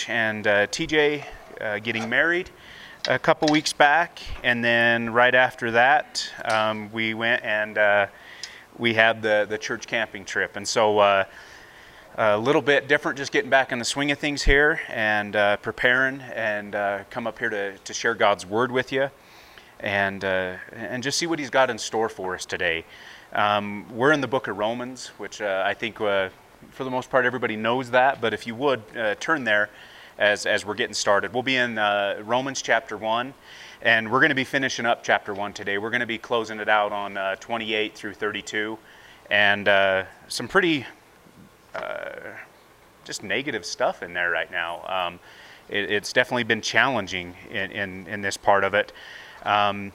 Paige and uh, TJ uh, getting married a couple weeks back, and then right after that, um, we went and uh, we had the the church camping trip, and so. Uh, a little bit different, just getting back in the swing of things here and uh, preparing and uh, come up here to, to share God's word with you and, and just see what He's got in store for us today. Um, we're in the book of Romans, which I think for the most part everybody knows that, but if you would uh, turn there as, as we're getting started. We'll be in Romans chapter 1. And we're going to be finishing up chapter 1 today. We're going to be closing it out on 28 through 32. And some pretty uh, just negative stuff in there right now. Um, it, it's definitely been challenging in, in, in this part of it. Um,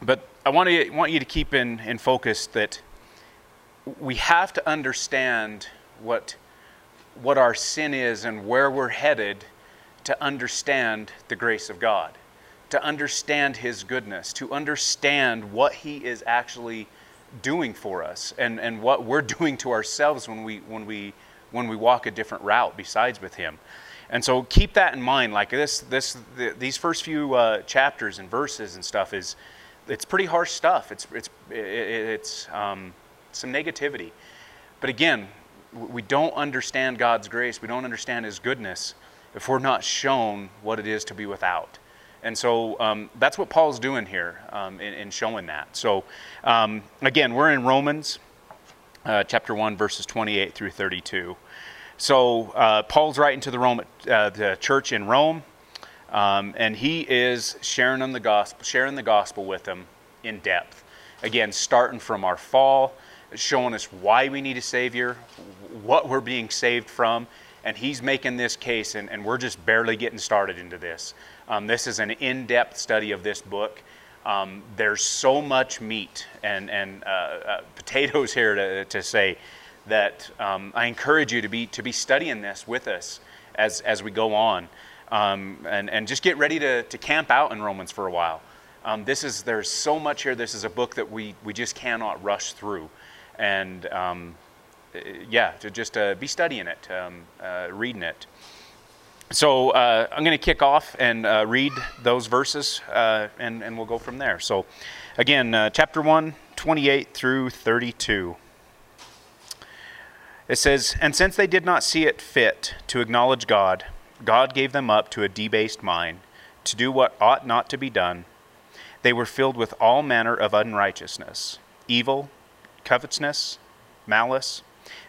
but I want, to, want you to keep in, in focus that we have to understand what, what our sin is and where we're headed to understand the grace of God, to understand His goodness, to understand what He is actually doing for us and, and what we're doing to ourselves when we, when, we, when we walk a different route besides with Him. And so keep that in mind. Like this, this, the, these first few uh, chapters and verses and stuff is, it's pretty harsh stuff. It's, it's, it's um, some negativity. But again, we don't understand God's grace. We don't understand His goodness if we're not shown what it is to be without. And so um, that's what Paul's doing here um, in, in, showing that. So um, again, we're in Romans uh, chapter 1, verses 28 through 32. So uh, Paul's writing to the, Rome, uh, the church in Rome, um, and he is sharing them the gospel, sharing the gospel with them in depth. Again, starting from our fall, showing us why we need a Savior, what we're being saved from, and he's making this case, and, and we're just barely getting started into this. Um, this is an in depth study of this book. Um, there's so much meat and, and uh, uh, potatoes here to, to say that um, I encourage you to be, to be studying this with us as, as we go on. Um, and, and just get ready to, to camp out in Romans for a while. Um, this is, there's so much here. This is a book that we, we just cannot rush through. And um, yeah, to just uh, be studying it, uh, reading it. So uh, I'm going to kick off and uh, read those verses, uh, and, and we'll go from there. So, again, uh, chapter 1, 28 through 32. It says, And since they did not see it fit to acknowledge God, God gave them up to a debased mind, to do what ought not to be done. They were filled with all manner of unrighteousness, evil, covetousness, malice.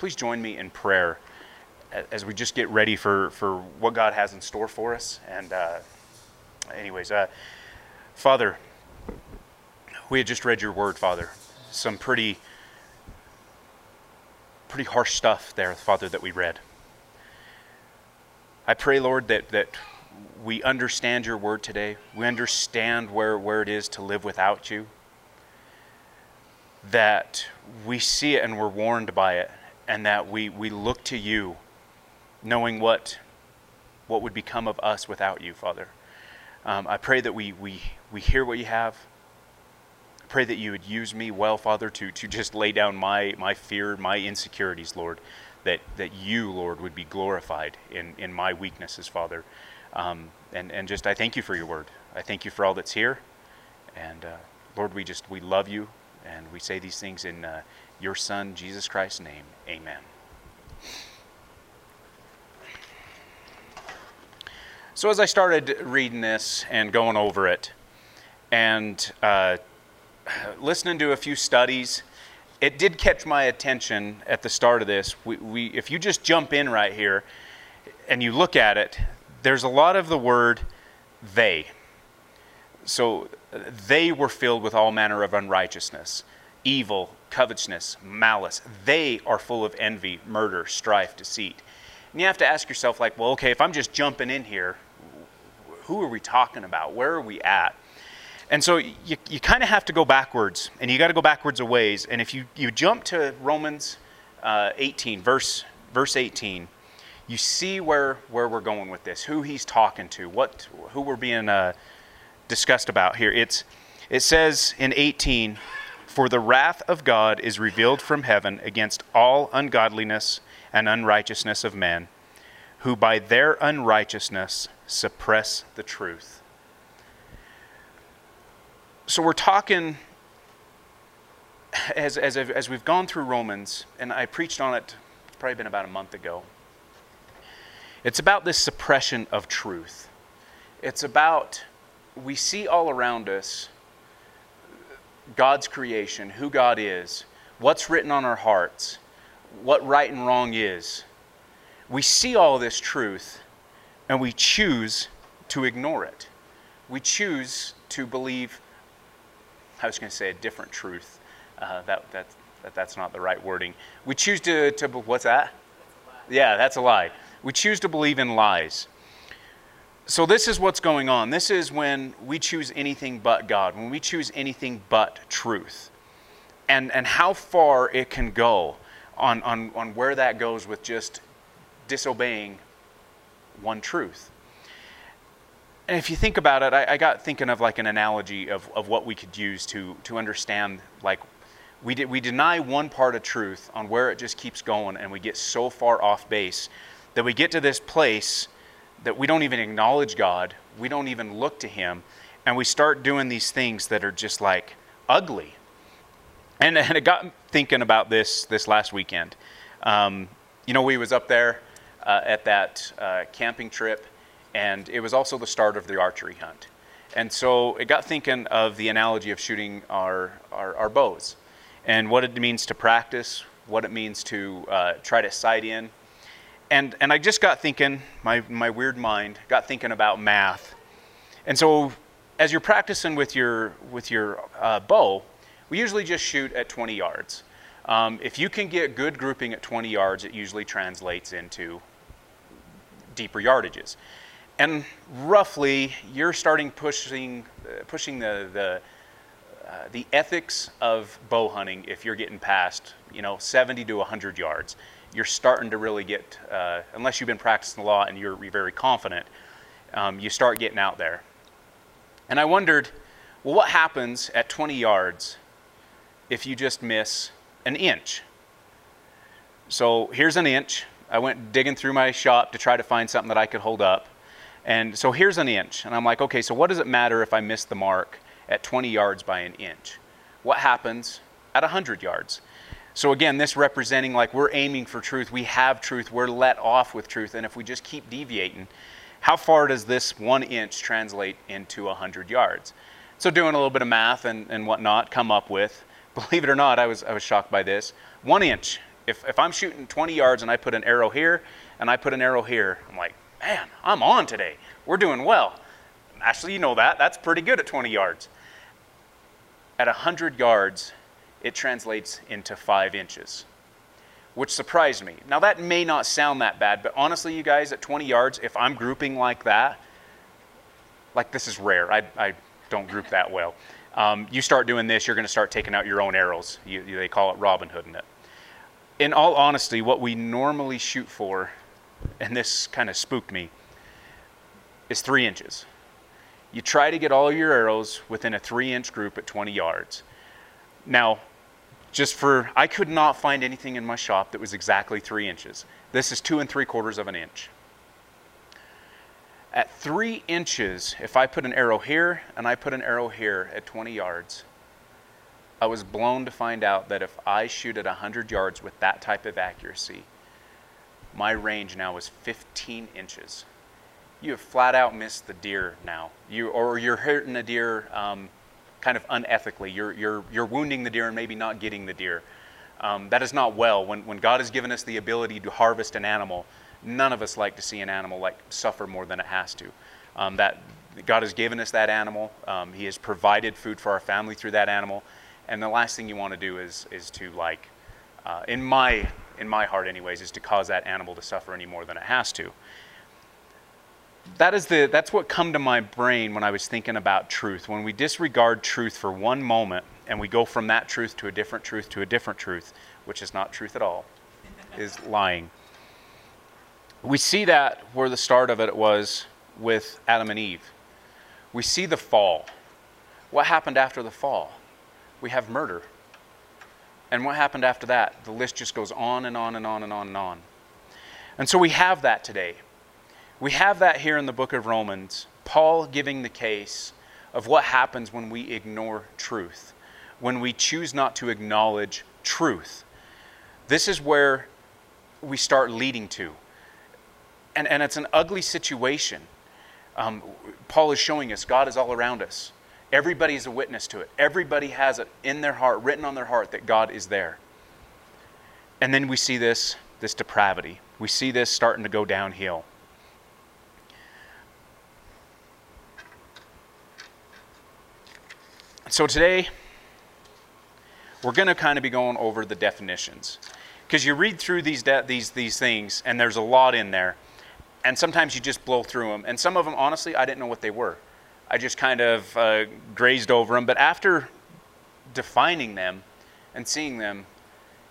please join me in prayer as we just get ready for, for what God has in store for us. And, uh, anyways, uh, Father, we had just read your word, Father. Some pretty, pretty harsh stuff there, Father, that we read. I pray, Lord, that, that we understand your word today. We understand where, where it is to live without you. That we see it and we're warned by it, and that we, we look to you knowing what, what would become of us without you, Father. Um, I pray that we, we, we hear what you have. I pray that you would use me well, Father, to, to just lay down my, my fear, my insecurities, Lord. That, that you, Lord, would be glorified in, in my weaknesses, Father. Um, and, and just, I thank you for your word. I thank you for all that's here. And uh, Lord, we just, we love you. And we say these things in uh, your Son, Jesus Christ's name. Amen. So as I started reading this and going over it, and uh, listening to a few studies, it did catch my attention at the start of this. We, we, if you just jump in right here and you look at it, there's a lot of the word they. So they were filled with all manner of unrighteousness, evil, covetousness, malice. They are full of envy, murder, strife, deceit. And you have to ask yourself, like, well, okay, if I'm just jumping in here, who are we talking about? Where are we at? And so you, you kind of have to go backwards, and you got to go backwards a ways. And if you, you jump to Romans uh, 18, verse, verse 18, you see where, where we're going with this, who he's talking to, what, who we're being uh, discussed about here. It's, it says in 18, For the wrath of God is revealed from heaven against all ungodliness and unrighteousness of men, who by their unrighteousness suppress the truth. So we're talking, as, as, as we've gone through Romans, and I preached on it, it's probably been about a month ago. It's about this suppression of truth. It's about, we see all around us God's creation, who God is, what's written on our hearts, what right and wrong is. We see all this truth and we choose to ignore it. We choose to believe, I was going to say a different truth. Uh, that, that, that, that's not the right wording. We choose to, to what's that? That's yeah, that's a lie. We choose to believe in lies. So, this is what's going on. This is when we choose anything but God, when we choose anything but truth. And, and how far it can go on, on, on where that goes with just disobeying one truth. And if you think about it, I, I, got thinking of like an analogy of, of what we could use to, to understand like we, did, we deny one part of truth on where it just keeps going and we get so far off base that we get to this place that we don't even acknowledge God, we don't even look to Him, and we start doing these things that are just like ugly. And, and it got thinking about this this last weekend. Um, you know, we was up there uh, at that uh, camping trip, and it was also the start of the archery hunt. And so it got thinking of the analogy of shooting our, our, our bows and what it means to practice, what it means to uh, try to sight in, and, and I just got thinking, my, my weird mind got thinking about math. And so as you're practicing with your, with your uh, bow, we usually just shoot at 20 yards. Um, if you can get good grouping at 20 yards, it usually translates into deeper yardages. And roughly, you're starting pushing, uh, pushing the, the, uh, the ethics of bow hunting if you're getting past, you know, 70 to 100 yards you're starting to really get, uh, unless you've been practicing a lot and you're, you're very confident, um, you start getting out there. And I wondered, well, what happens at 20 yards if you just miss an inch? So here's an inch. I went digging through my shop to try to find something that I could hold up. And so here's an inch. And I'm like, okay, so what does it matter if I miss the mark at 20 yards by an inch? What happens at 100 yards? So again, this representing like we're aiming for truth, we have truth, we're let off with truth, and if we just keep deviating, how far does this one inch translate into 100 yards? So doing a little bit of math and, and whatnot, come up with, believe it or not, I was, I was shocked by this, one inch. If, if I'm shooting 20 yards and I put an arrow here and I put an arrow here, I'm like, man, I'm on today. We're doing well. Actually, you know that. That's pretty good at 20 yards. At 100 yards, it translates into five inches, which surprised me. Now, that may not sound that bad, but honestly, you guys, at 20 yards, if I'm grouping like that, like this is rare. I, I don't group that well. Um, you start doing this, you're going to start taking out your own arrows. You, they call it Robin Hooding it. In all honesty, what we normally shoot for, and this kind of spooked me, is three inches. You try to get all your arrows within a three inch group at 20 yards. Now, just for, I could not find anything in my shop that was exactly three inches. This is two and three quarters of an inch. At three inches, if I put an arrow here and I put an arrow here at 20 yards, I was blown to find out that if I shoot at 100 yards with that type of accuracy, my range now is 15 inches. You have flat out missed the deer now. You, or you're hurting a deer um, kind of unethically. You're, you're, you're wounding the deer and maybe not getting the deer. Um, that is not well. When, when God has given us the ability to harvest an animal, none of us like to see an animal like suffer more than it has to. Um, that God has given us that animal. Um, he has provided food for our family through that animal. And the last thing you want to do is, is to like, uh, in my in my heart, anyways, is to cause that animal to suffer any more than it has to. That is the, that's what come to my brain when I was thinking about truth. When we disregard truth for one moment and we go from that truth to a different truth to a different truth, which is not truth at all, is lying. We see that where the start of it was with Adam and Eve. We see the fall. What happened after the fall? We have murder. And what happened after that? The list just goes on and on and on and on and on. And so we have that today. We have that here in the book of Romans, Paul giving the case of what happens when we ignore truth, when we choose not to acknowledge truth. This is where we start leading to. And, and it's an ugly situation. Um, Paul is showing us God is all around us. Everybody is a witness to it. Everybody has it in their heart, written on their heart, that God is there. And then we see this, this depravity. We see this starting to go downhill. So today, we're going to kind of be going over the definitions. Because you read through these, these, these things, and there's a lot in there. And sometimes you just blow through them. And some of them, honestly, I didn't know what they were. I just kind of uh, grazed over them. But after defining them and seeing them,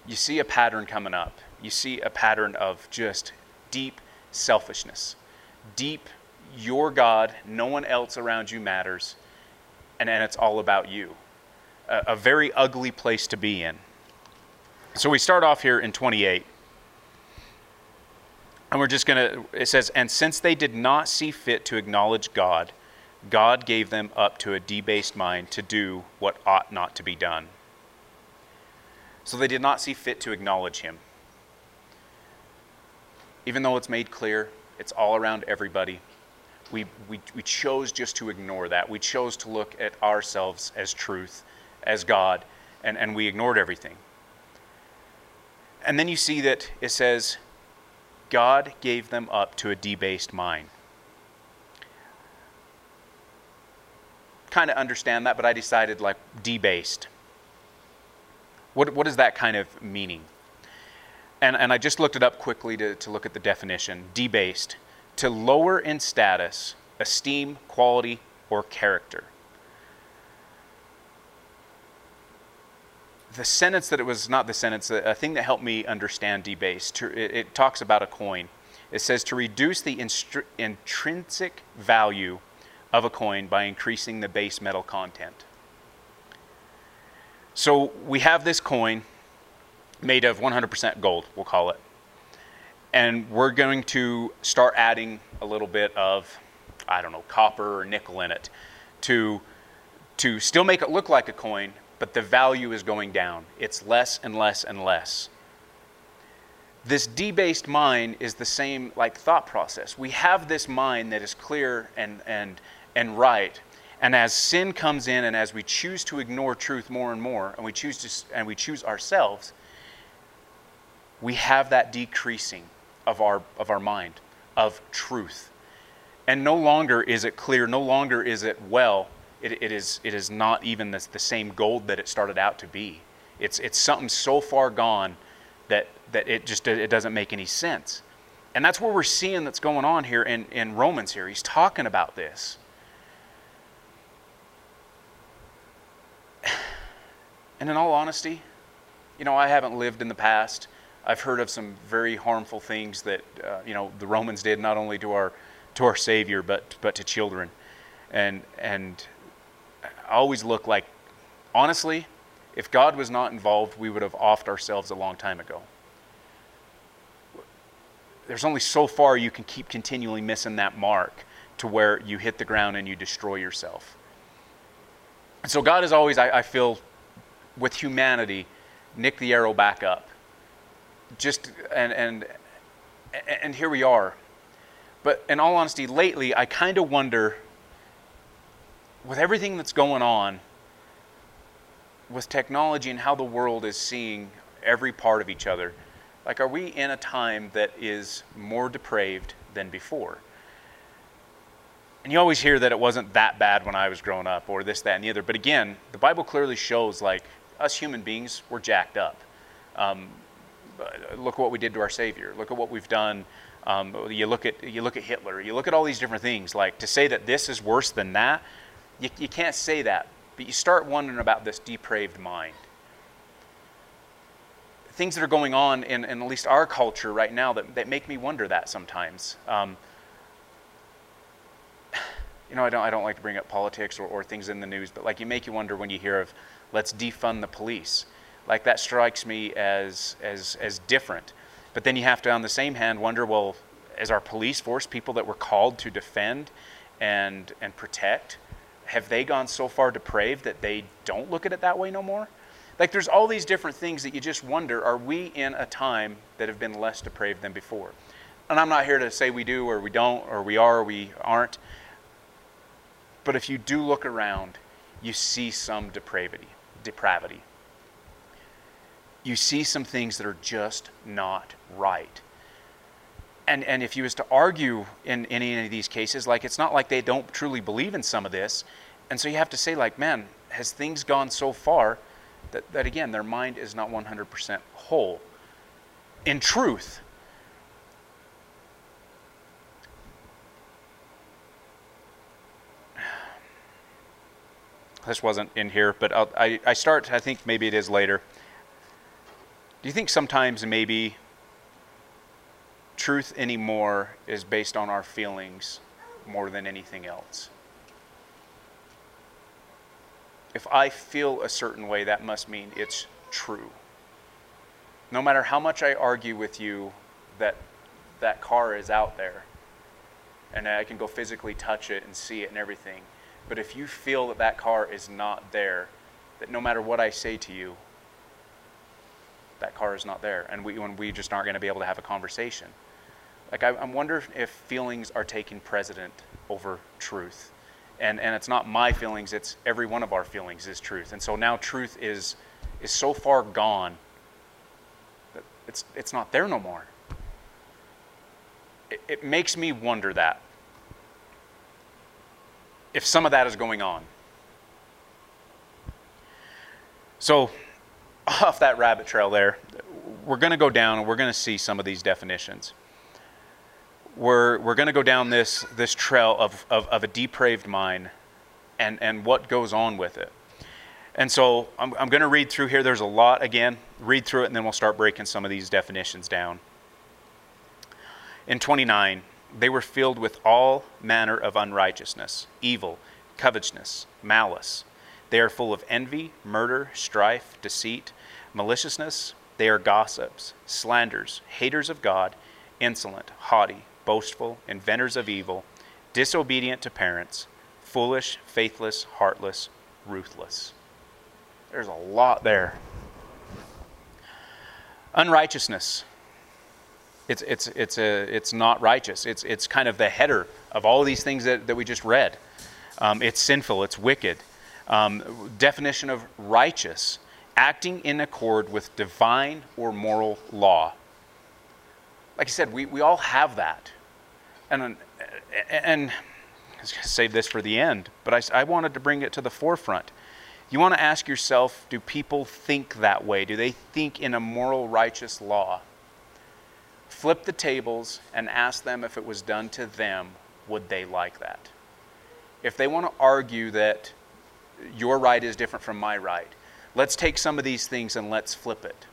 you see a pattern coming up. You see a pattern of just deep selfishness. Deep, your God, no one else around you matters, and, and it's all about you. A, a very ugly place to be in. So we start off here in 28. And we're just going to, it says, and since they did not see fit to acknowledge God, God gave them up to a debased mind to do what ought not to be done. So they did not see fit to acknowledge him. Even though it's made clear, it's all around everybody. We, we, we chose just to ignore that. We chose to look at ourselves as truth, as God, and, and we ignored everything. And then you see that it says, God gave them up to a debased mind. kind of understand that, but I decided like debased. What, what is that kind of meaning? And, and I just looked it up quickly to, to look at the definition. Debased, to lower in status, esteem, quality, or character. The sentence that it was not the sentence, a thing that helped me understand debased, it, it talks about a coin. It says to reduce the intrinsic value of a coin by increasing the base metal content. So we have this coin made of 100% gold, we'll call it. And we're going to start adding a little bit of, I don't know, copper or nickel in it to, to still make it look like a coin, but the value is going down. It's less and less and less. This debased mind is the same like thought process. We have this mind that is clear and, and and right. And as sin comes in and as we choose to ignore truth more and more and we choose to and we choose ourselves, we have that decreasing of our of our mind, of truth. And no longer is it clear, no longer is it well, it, it is it is not even the, the same gold that it started out to be. It's it's something so far gone that that it just it doesn't make any sense. And that's what we're seeing that's going on here in, in Romans here. He's talking about this. And in all honesty, you know, I haven't lived in the past. I've heard of some very harmful things that uh, you know the Romans did not only to our to our Savior but but to children, and and I always look like, honestly, if God was not involved, we would have offed ourselves a long time ago. There's only so far you can keep continually missing that mark to where you hit the ground and you destroy yourself. And so God is always, I, I feel, with humanity, nick the arrow back up. Just and and and here we are. But in all honesty, lately I kind of wonder with everything that's going on with technology and how the world is seeing every part of each other, like are we in a time that is more depraved than before? And you always hear that it wasn't that bad when I was growing up or this, that, and the other. But again, the Bible clearly shows like us human beings, we're jacked up. Um, look what we did to our Savior. Look at what we've done. Um, you look at you look at Hitler. You look at all these different things. Like to say that this is worse than that, you, you can't say that. But you start wondering about this depraved mind. Things that are going on in, in at least our culture right now that, that make me wonder that sometimes. Um, you know, I don't, I don't like to bring up politics or, or things in the news, but like you make you wonder when you hear of let's defund the police. Like that strikes me as, as, as different. But then you have to, on the same hand, wonder well, as our police force, people that were called to defend and, and protect, have they gone so far depraved that they don't look at it that way no more? Like there's all these different things that you just wonder are we in a time that have been less depraved than before? And I'm not here to say we do or we don't or we are or we aren't. But if you do look around, you see some depravity, depravity. You see some things that are just not right. And, and if you was to argue in, in any of these cases, like it's not like they don't truly believe in some of this. And so you have to say, like, man, has things gone so far that, that again, their mind is not 100% whole? In truth, this wasn't in here, but I'll, I, I start, I think maybe it is later. Do you think sometimes maybe truth anymore is based on our feelings more than anything else? If I feel a certain way, that must mean it's true. No matter how much I argue with you that that car is out there and I can go physically touch it and see it and everything, but if you feel that that car is not there, that no matter what I say to you, that car is not there, and we, when we just aren't going to be able to have a conversation. Like I, I wonder if feelings are taking precedent over truth, and and it's not my feelings; it's every one of our feelings is truth, and so now truth is is so far gone that it's it's not there no more. It, it makes me wonder that if some of that is going on. So, off that rabbit trail there, we're going to go down and we're going to see some of these definitions. We're, we're going to go down this, this trail of, of, of, a depraved mind and, and what goes on with it. And so I'm, I'm going to read through here. There's a lot, again, read through it, and then we'll start breaking some of these definitions down. In 29, they were filled with all manner of unrighteousness, evil, covetousness, malice. They are full of envy, murder, strife, deceit, maliciousness. They are gossips, slanders, haters of God, insolent, haughty, boastful, inventors of evil, disobedient to parents, foolish, faithless, heartless, ruthless. There's a lot there. Unrighteousness it's, it's, it's, a, it's not righteous. It's, it's kind of the header of all of these things that, that we just read. Um, it's sinful, it's wicked. Um, definition of righteous acting in accord with divine or moral law. Like I said, we, we all have that. And, and I was going to save this for the end, but I, I wanted to bring it to the forefront. You want to ask yourself do people think that way? Do they think in a moral, righteous law? flip the tables and ask them if it was done to them, would they like that? If they want to argue that your right is different from my right, let's take some of these things and let's flip it.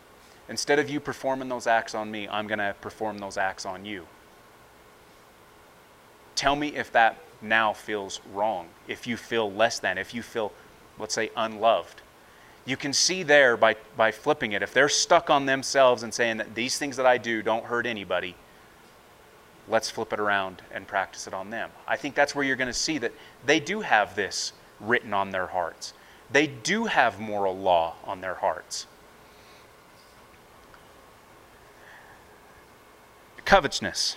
Instead of you performing those acts on me, I'm going to perform those acts on you. Tell me if that now feels wrong, if you feel less than, if you feel, let's say, unloved you can see there by, by flipping it, if they're stuck on themselves and saying that these things that I do don't hurt anybody, let's flip it around and practice it on them. I think that's where you're going to see that they do have this written on their hearts. They do have moral law on their hearts. Covetousness.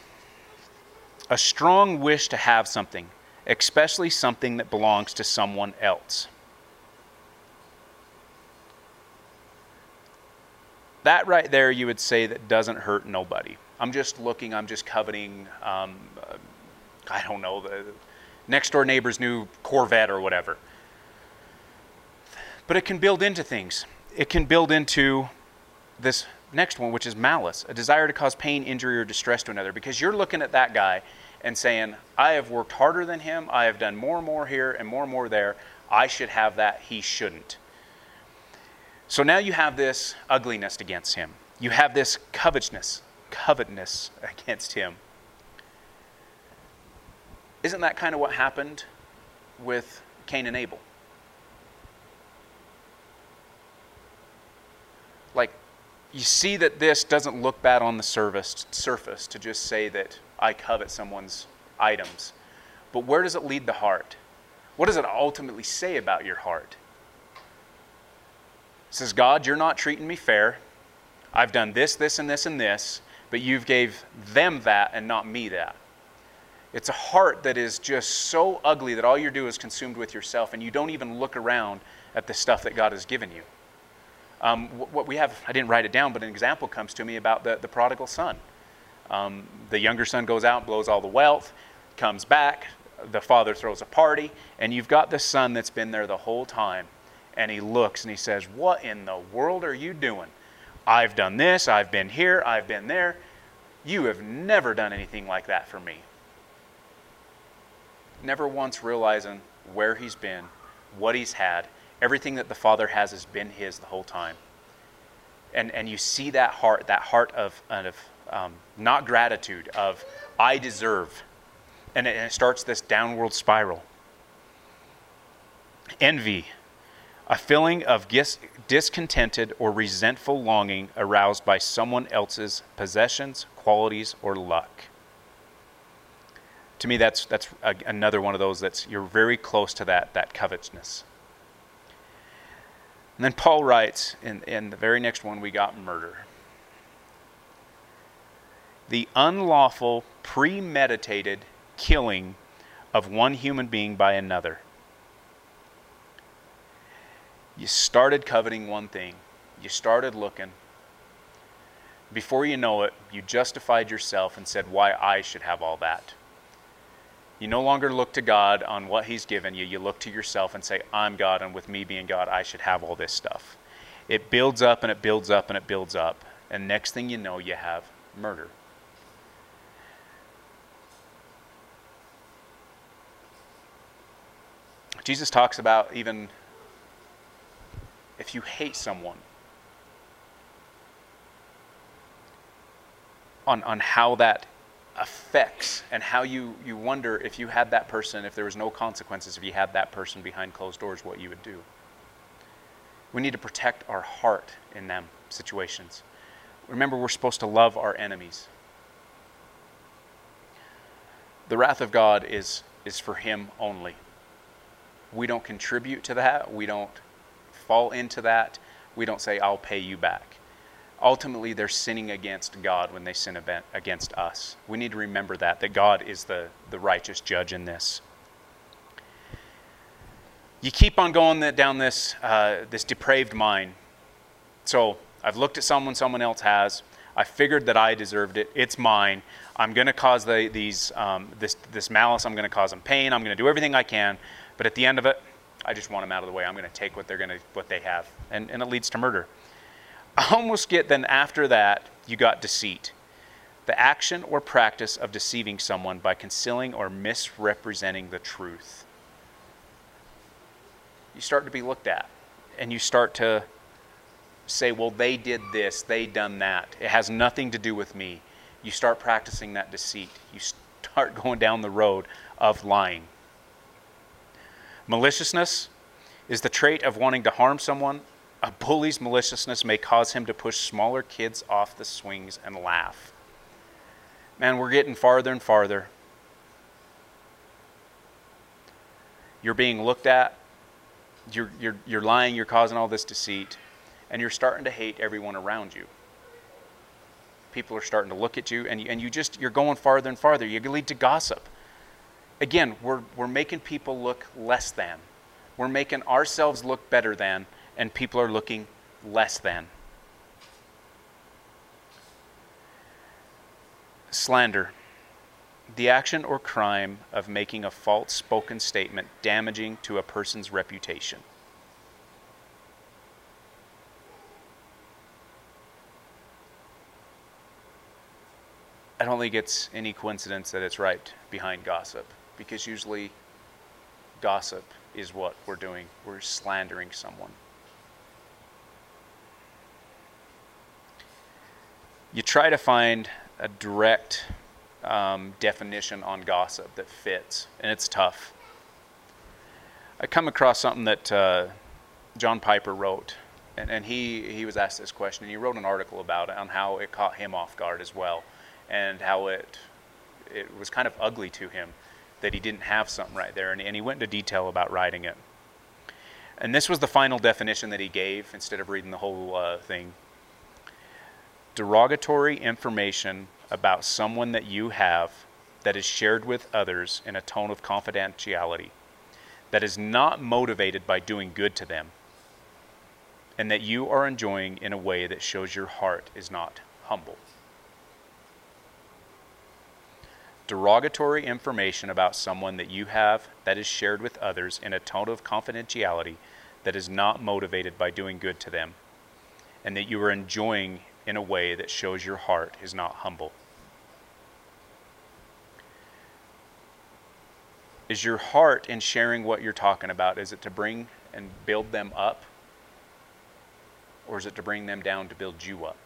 A strong wish to have something, especially something that belongs to someone else. that right there, you would say that doesn't hurt nobody. I'm just looking, I'm just coveting, um, I don't know, the next door neighbor's new Corvette or whatever. But it can build into things. It can build into this next one, which is malice, a desire to cause pain, injury, or distress to another, because you're looking at that guy and saying, I have worked harder than him, I have done more and more here and more and more there. I should have that, he shouldn't. So now you have this ugliness against him. You have this covetousness, covetousness against him. Isn't that kind of what happened with Cain and Abel? Like, you see that this doesn't look bad on the surface, surface to just say that I covet someone's items. But where does it lead the heart? What does it ultimately say about your heart? It says, God, you're not treating me fair. I've done this, this, and this, and this, but you've gave them that and not me that. It's a heart that is just so ugly that all you do is consumed with yourself, and you don't even look around at the stuff that God has given you. Um, what we have, I didn't write it down, but an example comes to me about the, the prodigal son. Um, the younger son goes out, blows all the wealth, comes back, the father throws a party, and you've got the son that's been there the whole time. And he looks and he says, What in the world are you doing? I've done this, I've been here, I've been there. You have never done anything like that for me. Never once realizing where he's been, what he's had. Everything that the Father has has been his the whole time. And, and you see that heart, that heart of, of um, not gratitude, of I deserve. And it, and it starts this downward spiral. Envy, a feeling of dis- discontented or resentful longing aroused by someone else's possessions, qualities, or luck. To me, that's, that's a, another one of those that's you're very close to that, that covetousness. And then Paul writes in, in the very next one, we got murder the unlawful, premeditated killing of one human being by another. You started coveting one thing, you started looking. Before you know it, you justified yourself and said, Why I should have all that. You no longer look to God on what He's given you. You look to yourself and say, I'm God, and with me being God, I should have all this stuff. It builds up and it builds up and it builds up. And next thing you know, you have murder. Jesus talks about even if you hate someone, on, on how that affects and how you, you wonder if you had that person, if there was no consequences, if you had that person behind closed doors, what you would do. We need to protect our heart in them situations. Remember, we're supposed to love our enemies. The wrath of God is, is for Him only we don't contribute to that. We don't fall into that. We don't say, I'll pay you back. Ultimately, they're sinning against God when they sin against us. We need to remember that, that God is the, the righteous judge in this. You keep on going down this, uh, this depraved mind. So I've looked at someone someone else has. I figured that I deserved it. It's mine. I'm going to cause the, these, um, this, this malice. I'm going to cause them pain. I'm going to do everything I can but at the end of it, I just want them out of the way. I'm going to take what they're going to what they have, and and it leads to murder. I almost get then after that you got deceit, the action or practice of deceiving someone by concealing or misrepresenting the truth. You start to be looked at, and you start to say, well, they did this, they done that. It has nothing to do with me. You start practicing that deceit. You start going down the road of lying. Maliciousness is the trait of wanting to harm someone. A bully's maliciousness may cause him to push smaller kids off the swings and laugh. Man, we're getting farther and farther. You're being looked at, you're, you're, you're lying, you're causing all this deceit, and you're starting to hate everyone around you. People are starting to look at you, and you, and you just, you're going farther and farther. You lead to gossip again, we're, we're making people look less than. We're making ourselves look better than, and people are looking less than. Slander. The action or crime of making a false spoken statement damaging to a person's reputation. I don't think it's any coincidence that it's right behind gossip because usually gossip is what we're doing. We're slandering someone. You try to find a direct um, definition on gossip that fits, and it's tough. I come across something that uh, John Piper wrote, and, and he, he was asked this question, and he wrote an article about it on how it caught him off guard as well, and how it, it was kind of ugly to him that he didn't have something right there, and, and he went into detail about writing it. And this was the final definition that he gave instead of reading the whole uh, thing. Derogatory information about someone that you have that is shared with others in a tone of confidentiality, that is not motivated by doing good to them, and that you are enjoying in a way that shows your heart is not humble. Derogatory information about someone that you have that is shared with others in a tone of confidentiality that is not motivated by doing good to them, and that you are enjoying in a way that shows your heart is not humble. Is your heart in sharing what you're talking about, is it to bring and build them up? Or is it to bring them down to build you up?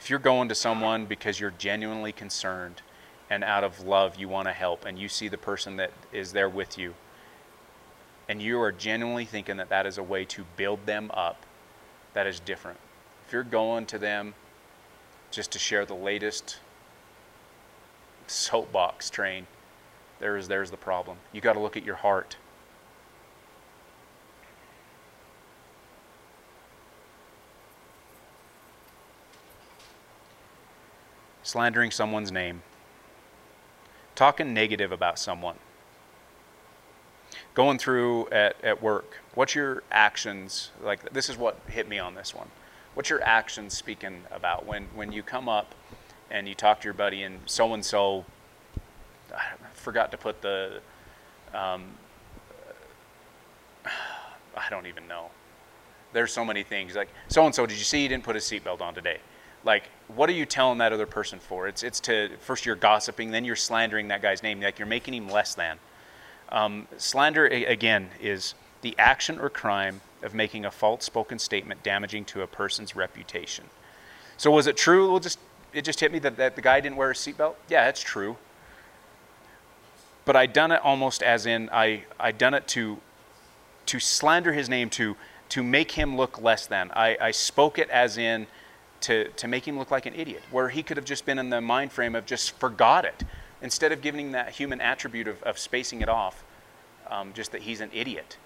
If you're going to someone because you're genuinely concerned and out of love you want to help, and you see the person that is there with you, and you are genuinely thinking that that is a way to build them up, that is different. If you're going to them just to share the latest soapbox train, there's there's the problem. You got to look at your heart. Slandering someone's name. Talking negative about someone. Going through at, at work. What's your actions? Like, this is what hit me on this one. What's your actions speaking about when, when you come up and you talk to your buddy, and so and so I forgot to put the. Um, I don't even know. There's so many things like so and so. Did you see he didn't put his seatbelt on today? Like, what are you telling that other person for? It's it's to first you're gossiping, then you're slandering that guy's name. Like you're making him less than. Um, slander again is the action or crime of making a false spoken statement damaging to a person's reputation. So was it true? We'll just it just hit me that, that the guy didn't wear a seatbelt? Yeah, that's true. But I done it almost as in I I done it to to slander his name to to make him look less than. I, I spoke it as in to, to make him look like an idiot, where he could have just been in the mind frame of just forgot it. Instead of giving that human attribute of, of spacing it off, um, just that he's an idiot,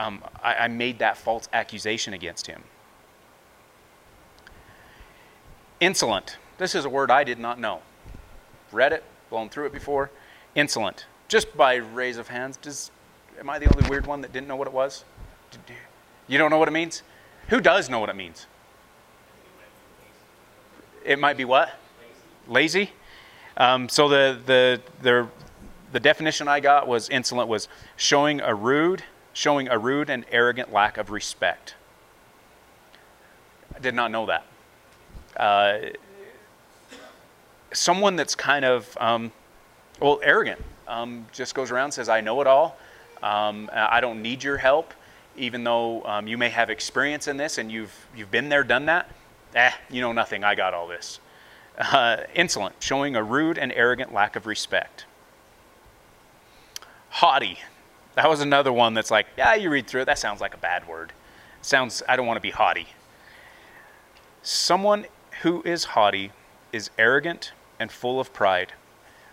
um, I, I made that false accusation against him. Insolent. This is a word I did not know. Read it, blown through it before. Insolent. Just by raise of hands, does am I the only weird one that didn't know what it was? You don't know what it means? Who does know what it means? It might be what? Lazy. Lazy? Um, so the, the the the definition I got was insolent was showing a rude, showing a rude and arrogant lack of respect. I did not know that. Uh, someone that's kind of, um, well, arrogant. Um, just goes around says, I know it all. Um, I don't need your help, even though um, you may have experience in this and you've, you've been there, done that. Eh, you know nothing. I got all this. Uh, insolent, showing a rude and arrogant lack of respect. Haughty. That was another one that's like, yeah, you read through it. That sounds like a bad word. sounds, I don't want to be haughty. Someone who is haughty is arrogant and full of pride.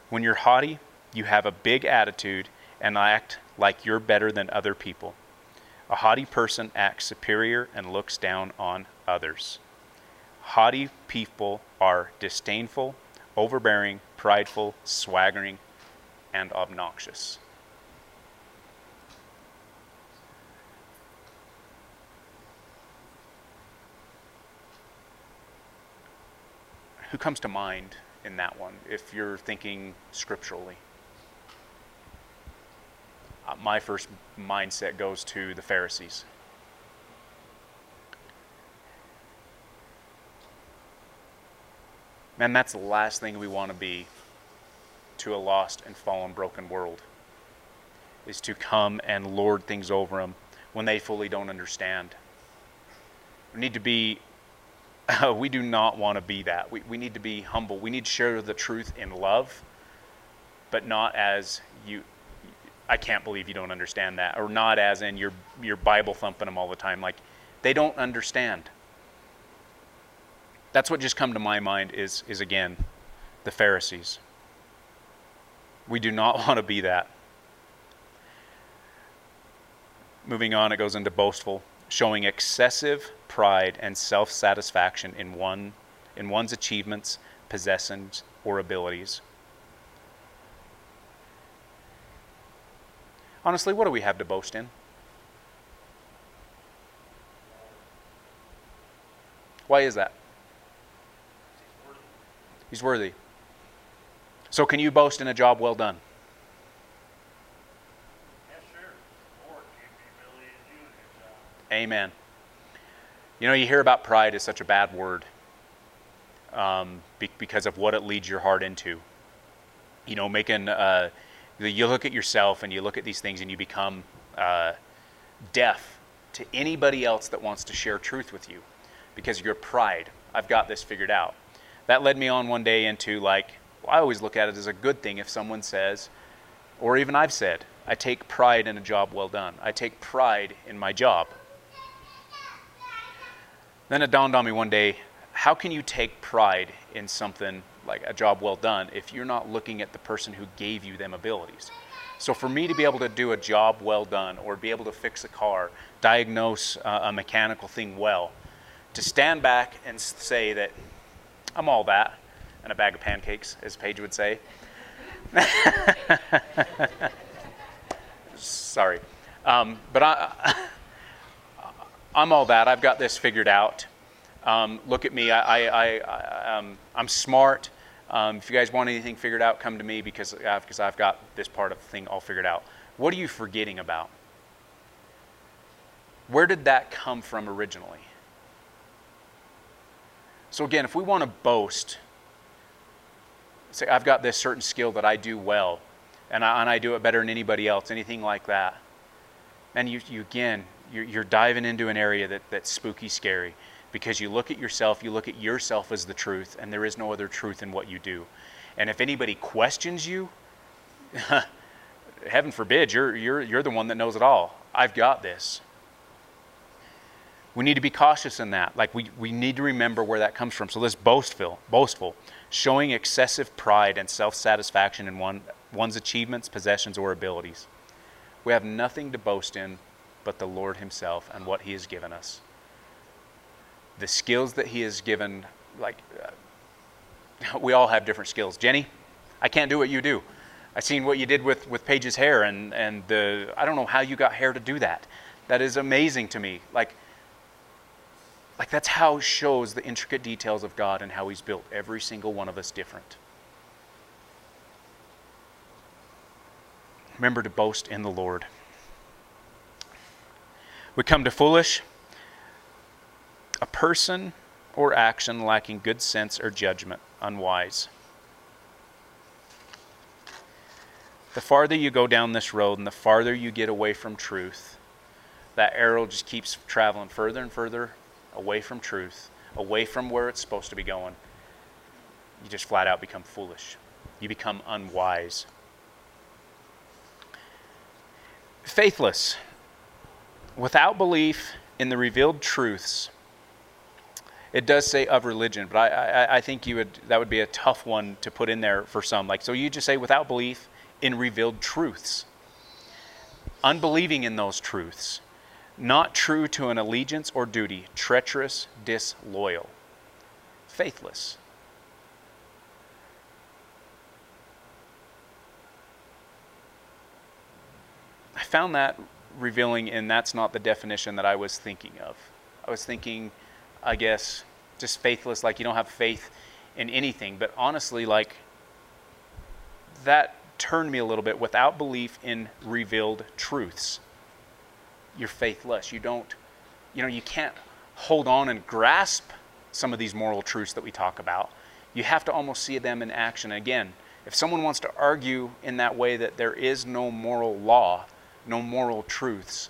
When you're haughty, you have a big attitude and act like you're better than other people. A haughty person acts superior and looks down on others. Haughty people are disdainful, overbearing, prideful, swaggering, and obnoxious. Who comes to mind in that one if you're thinking scripturally? Uh, my first mindset goes to the Pharisees. Man, that's the last thing we want to be to a lost and fallen, broken world, is to come and lord things over them when they fully don't understand. We need to be, uh, we do not want to be that. We, we need to be humble. We need to share the truth in love, but not as you, I can't believe you don't understand that, or not as in you're, you're Bible thumping them all the time. Like, they don't understand. That's what just come to my mind is, is again, the Pharisees. We do not want to be that. Moving on, it goes into boastful, showing excessive pride and self satisfaction in, one, in one's achievements, possessions, or abilities. Honestly, what do we have to boast in? Why is that? He's worthy. So, can you boast in a job well done? Yes, sure. Amen. You know, you hear about pride is such a bad word um, be- because of what it leads your heart into. You know, making, uh, you look at yourself and you look at these things and you become uh, deaf to anybody else that wants to share truth with you because of your pride. I've got this figured out. That led me on one day into like, well, I always look at it as a good thing if someone says, or even I've said, I take pride in a job well done. I take pride in my job. Then it dawned on me one day how can you take pride in something like a job well done if you're not looking at the person who gave you them abilities? So, for me to be able to do a job well done or be able to fix a car, diagnose a mechanical thing well, to stand back and say that I'm all that and a bag of pancakes, as Paige would say. Sorry. Um, but I, I'm all that. I've got this figured out. Um, look at me. I, I, um, I'm smart. Um, if you guys want anything figured out, come to me because, uh, because I've got this part of the thing all figured out. What are you forgetting about? Where did that come from originally? So, again, if we want to boast, say, I've got this certain skill that I do well, and I, and I do it better than anybody else, anything like that. And you, you again, you're, you're diving into an area that, that's spooky scary because you look at yourself, you look at yourself as the truth, and there is no other truth in what you do. And if anybody questions you, heaven forbid, you're, you're, you're the one that knows it all. I've got this. We need to be cautious in that. Like we, we need to remember where that comes from. So this boastful, boastful, showing excessive pride and self-satisfaction in one, one's achievements, possessions, or abilities. We have nothing to boast in but the Lord Himself and what He has given us. The skills that He has given, like, uh, we all have different skills. Jenny, I can't do what you do. I seen what you did with, with Paige's hair, and, and the, I don't know how you got hair to do that. That is amazing to me. Like, like that's how shows the intricate details of God and how He's built every single one of us different. Remember to boast in the Lord. We come to foolish, a person or action lacking good sense or judgment, unwise. The farther you go down this road and the farther you get away from truth, that arrow just keeps traveling further and further away from truth, away from where it's supposed to be going, you just flat out become foolish. You become unwise. Faithless. Without belief in the revealed truths, it does say of religion, but I, I, I, think you would that would be a tough one to put in there for some. Like so, you just say without belief in revealed truths, unbelieving in those truths not true to an allegiance or duty, treacherous, disloyal, faithless. I found that revealing, and that's not the definition that I was thinking of. I was thinking, I guess, just faithless, like you don't have faith in anything. But honestly, like, that turned me a little bit without belief in revealed truths you're faithless. You don't, you know, you can't hold on and grasp some of these moral truths that we talk about. You have to almost see them in action. Again, if someone wants to argue in that way that there is no moral law, no moral truths,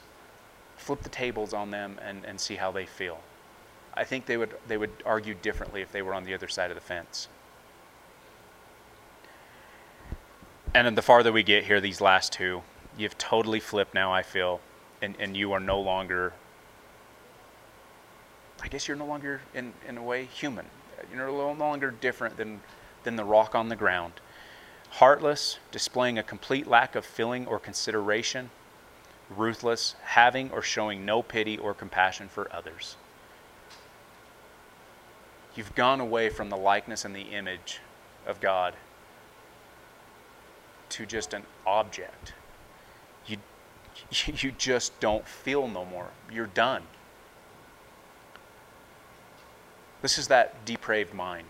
flip the tables on them and, and see how they feel. I think they would, they would argue differently if they were on the other side of the fence. And then the farther we get here, these last two, you've totally flipped now, I feel, and, and you are no longer, I guess you're no longer, in, in a way, human. You're no longer different than, than the rock on the ground. Heartless, displaying a complete lack of feeling or consideration, ruthless, having or showing no pity or compassion for others. You've gone away from the likeness and the image of God to just an object. You, you just don't feel no more. You're done. This is that depraved mind.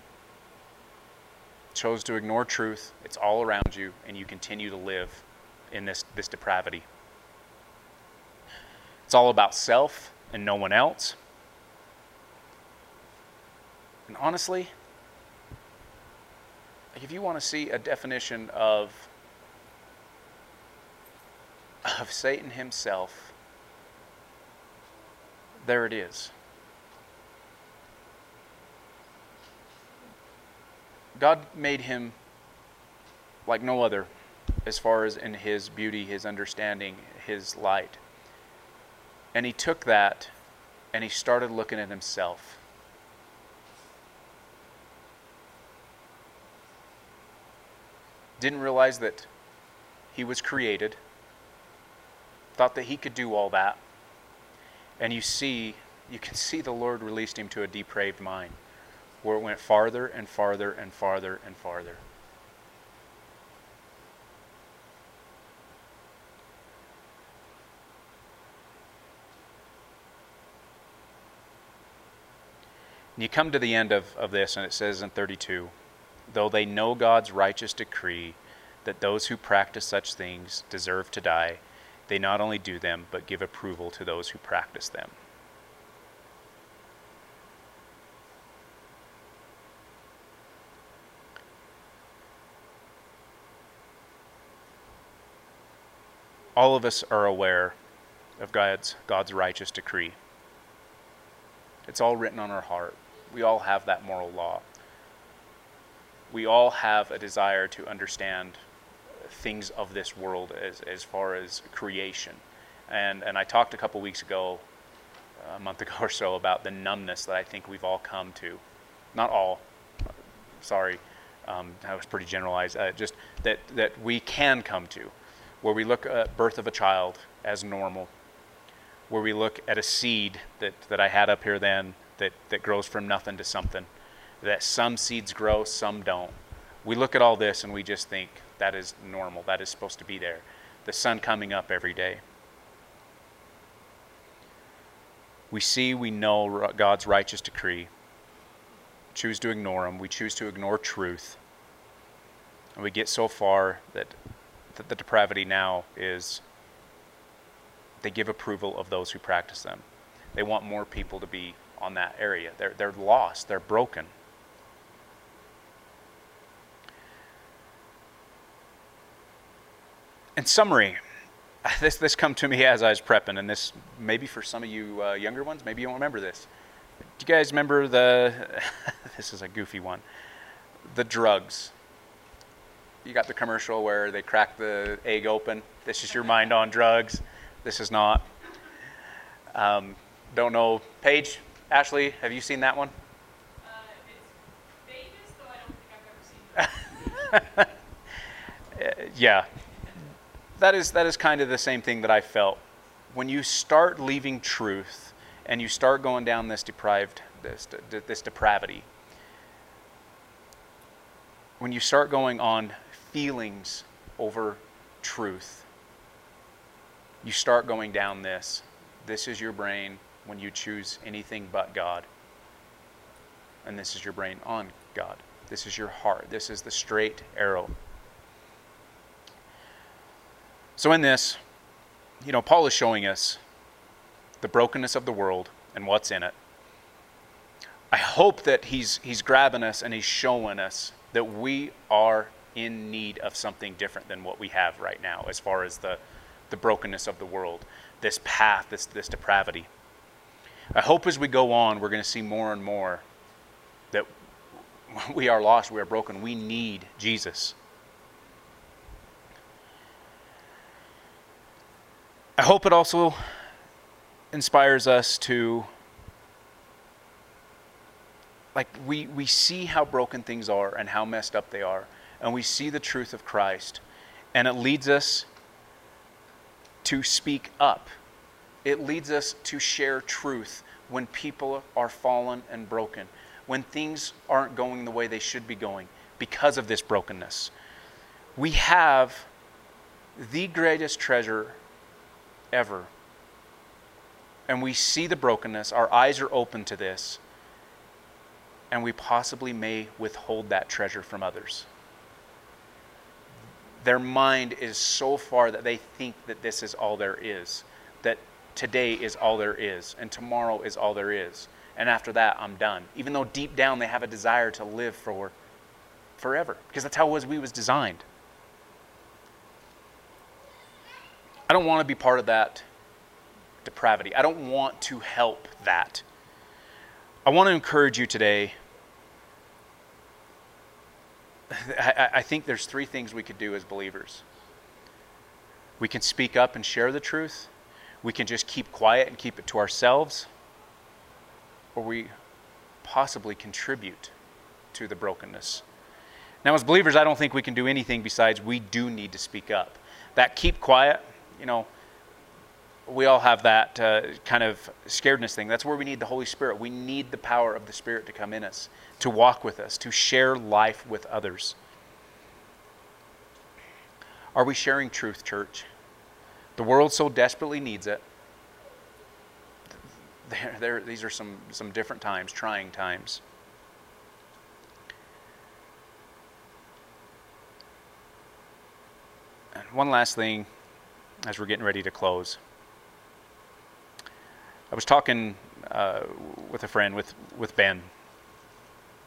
Chose to ignore truth, it's all around you, and you continue to live in this, this depravity. It's all about self and no one else. And honestly, if you want to see a definition of of Satan himself, there it is. God made him like no other as far as in his beauty, his understanding, his light. And he took that and he started looking at himself. Didn't realize that he was created thought that he could do all that. And you see, you can see the Lord released him to a depraved mind where it went farther and farther and farther and farther. And you come to the end of, of this, and it says in 32 Though they know God's righteous decree that those who practice such things deserve to die, they not only do them, but give approval to those who practice them. All of us are aware of God's, God's righteous decree. It's all written on our heart. We all have that moral law. We all have a desire to understand things of this world as, as far as creation. And, and I talked a couple weeks ago, a month ago or so, about the numbness that I think we've all come to. Not all, sorry, um, that was pretty generalized. Uh, just that, that we can come to, where we look at birth of a child as normal, where we look at a seed that, that I had up here then that, that grows from nothing to something, that some seeds grow, some don't. We look at all this and we just think, that is normal. That is supposed to be there. The sun coming up every day. We see, we know God's righteous decree. Choose to ignore them. We choose to ignore truth. And we get so far that, that the depravity now is they give approval of those who practice them. They want more people to be on that area. They're, they're lost, they're broken. In summary, this this come to me as I was prepping, and this maybe for some of you uh, younger ones, maybe you don't remember this. Do you guys remember the? this is a goofy one. The drugs. You got the commercial where they crack the egg open. This is your mind on drugs. This is not. Um, don't know. Paige, Ashley, have you seen that one? Uh, it's Vegas, though I don't think I've ever seen that. yeah, that is that is kind of the same thing that I felt when you start leaving truth and you start going down this deprived this this depravity. When you start going on feelings over truth, you start going down this. This is your brain when you choose anything but God. And this is your brain on God. This is your heart. This is the straight arrow so, in this, you know, Paul is showing us the brokenness of the world and what's in it. I hope that he's, he's grabbing us and he's showing us that we are in need of something different than what we have right now as far as the, the brokenness of the world, this path, this, this depravity. I hope as we go on, we're going to see more and more that we are lost, we are broken, we need Jesus. I hope it also inspires us to like we, we see how broken things are and how messed up they are and we see the truth of christ and it leads us to speak up. It leads us to share truth when people are fallen and broken when things aren't going the way they should be going because of this brokenness. We have the greatest treasure ever and we see the brokenness our eyes are open to this and we possibly may withhold that treasure from others. Their mind is so far that they think that this is all there is, that today is all there is, and tomorrow is all there is. And after that, I'm done. Even though deep down they have a desire to live for forever, because that's how it was we was designed. I don't want to be part of that depravity. I don't want to help that. I want to encourage you today I, I think there's three things we could do as believers. We can speak up and share the truth. We can just keep quiet and keep it to ourselves. Or we possibly contribute to the brokenness. Now, as believers, I don't think we can do anything besides we do need to speak up. That keep quiet, you know, we all have that uh, kind of scaredness thing. That's where we need the Holy Spirit. We need the power of the Spirit to come in us, to walk with us, to share life with others. Are we sharing truth, church? The world so desperately needs it. There, there, these are some, some different times, trying times. And one last thing as we're getting ready to close. I was talking uh, with a friend, with, with Ben,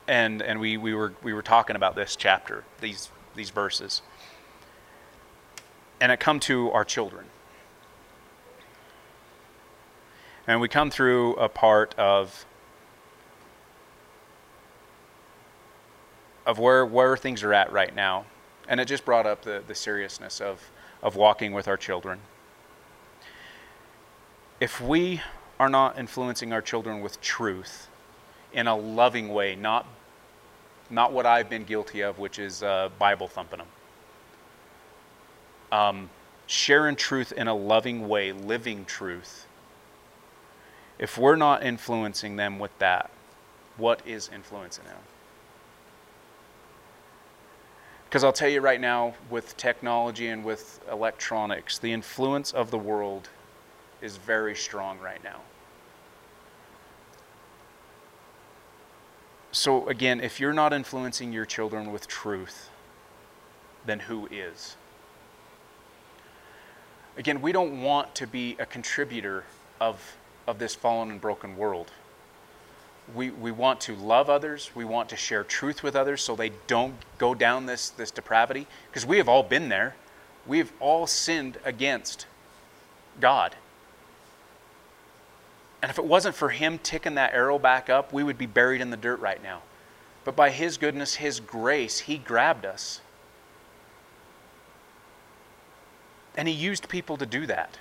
and, and we, we, were, we were talking about this chapter, these, these verses. And it come to our children. And we come through a part of of where where things are at right now. And it just brought up the, the seriousness of, of walking with our children. If we are not influencing our children with truth in a loving way, not, not what I've been guilty of, which is uh, Bible thumping them. Um, sharing truth in a loving way, living truth. If we're not influencing them with that, what is influencing them? Because I'll tell you right now, with technology and with electronics, the influence of the world is very strong right now. So, again, if you're not influencing your children with truth, then who is? Again, we don't want to be a contributor of, of this fallen and broken world. We, we want to love others. We want to share truth with others so they don't go down this, this depravity. Because we have all been there. We have all sinned against God. And if it wasn't for Him ticking that arrow back up, we would be buried in the dirt right now. But by His goodness, His grace, He grabbed us. And He used people to do that.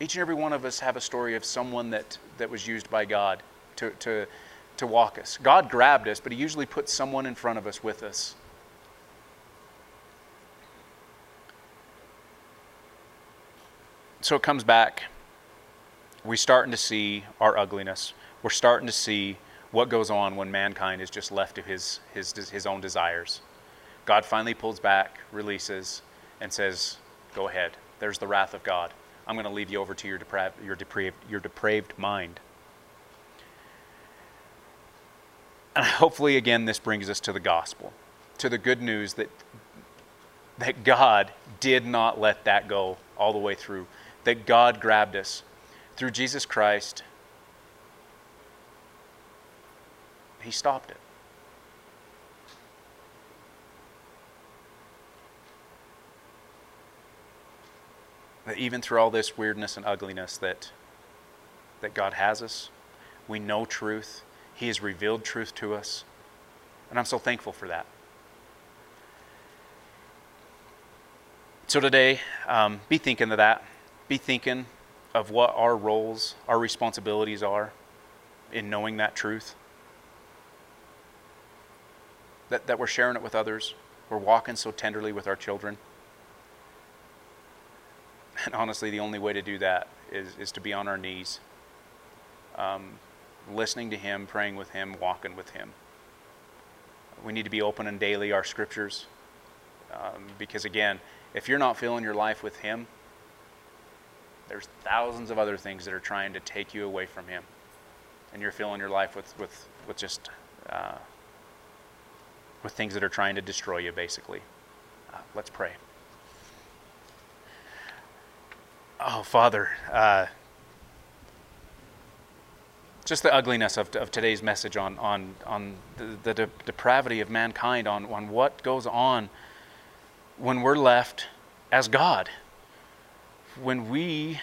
Each and every one of us have a story of someone that, that was used by God to, to, to walk us. God grabbed us, but He usually put someone in front of us with us. So it comes back we're starting to see our ugliness. We're starting to see what goes on when mankind is just left to his, his, his own desires. God finally pulls back, releases, and says, Go ahead. There's the wrath of God. I'm going to leave you over to your depraved, your depraved, your depraved mind. And hopefully, again, this brings us to the gospel, to the good news that, that God did not let that go all the way through, that God grabbed us through Jesus Christ, He stopped it. That even through all this weirdness and ugliness that that God has us, we know truth. He has revealed truth to us. And I'm so thankful for that. So today, um, be thinking of that. Be thinking of what our roles, our responsibilities are in knowing that truth. That, that we're sharing it with others. We're walking so tenderly with our children. And honestly, the only way to do that is, is to be on our knees, um, listening to Him, praying with Him, walking with Him. We need to be open and daily our scriptures. Um, because again, if you're not filling your life with Him, there's thousands of other things that are trying to take you away from Him. And you're filling your life with, with, with just uh, with things that are trying to destroy you, basically. Uh, let's pray. Oh, Father, uh, just the ugliness of, of today's message on, on, on the, the de- depravity of mankind, on, on what goes on when we're left as God, when we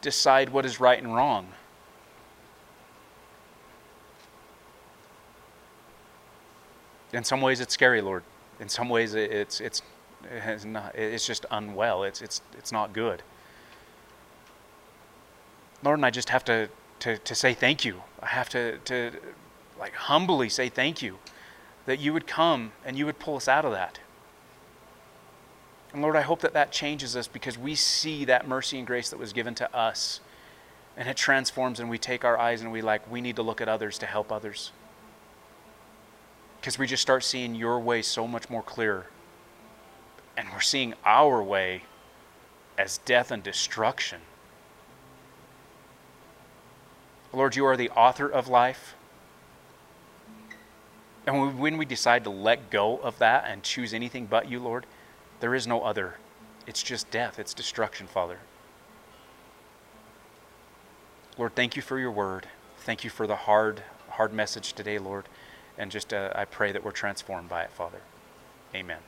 decide what is right and wrong. In some ways, it's scary, Lord. In some ways, it's, it's, it's, not, it's just unwell. It's, it's, it's not good. Lord, and I just have to, to, to say thank you. I have to, to like humbly say thank you that you would come and you would pull us out of that. And Lord, I hope that that changes us because we see that mercy and grace that was given to us. And it transforms, and we take our eyes and we like, we need to look at others to help others. Because we just start seeing your way so much more clear. And we're seeing our way as death and destruction. Lord, you are the author of life. And when we decide to let go of that and choose anything but you, Lord, there is no other. It's just death, it's destruction, Father. Lord, thank you for your word. Thank you for the hard, hard message today, Lord. And just uh, I pray that we're transformed by it, Father. Amen.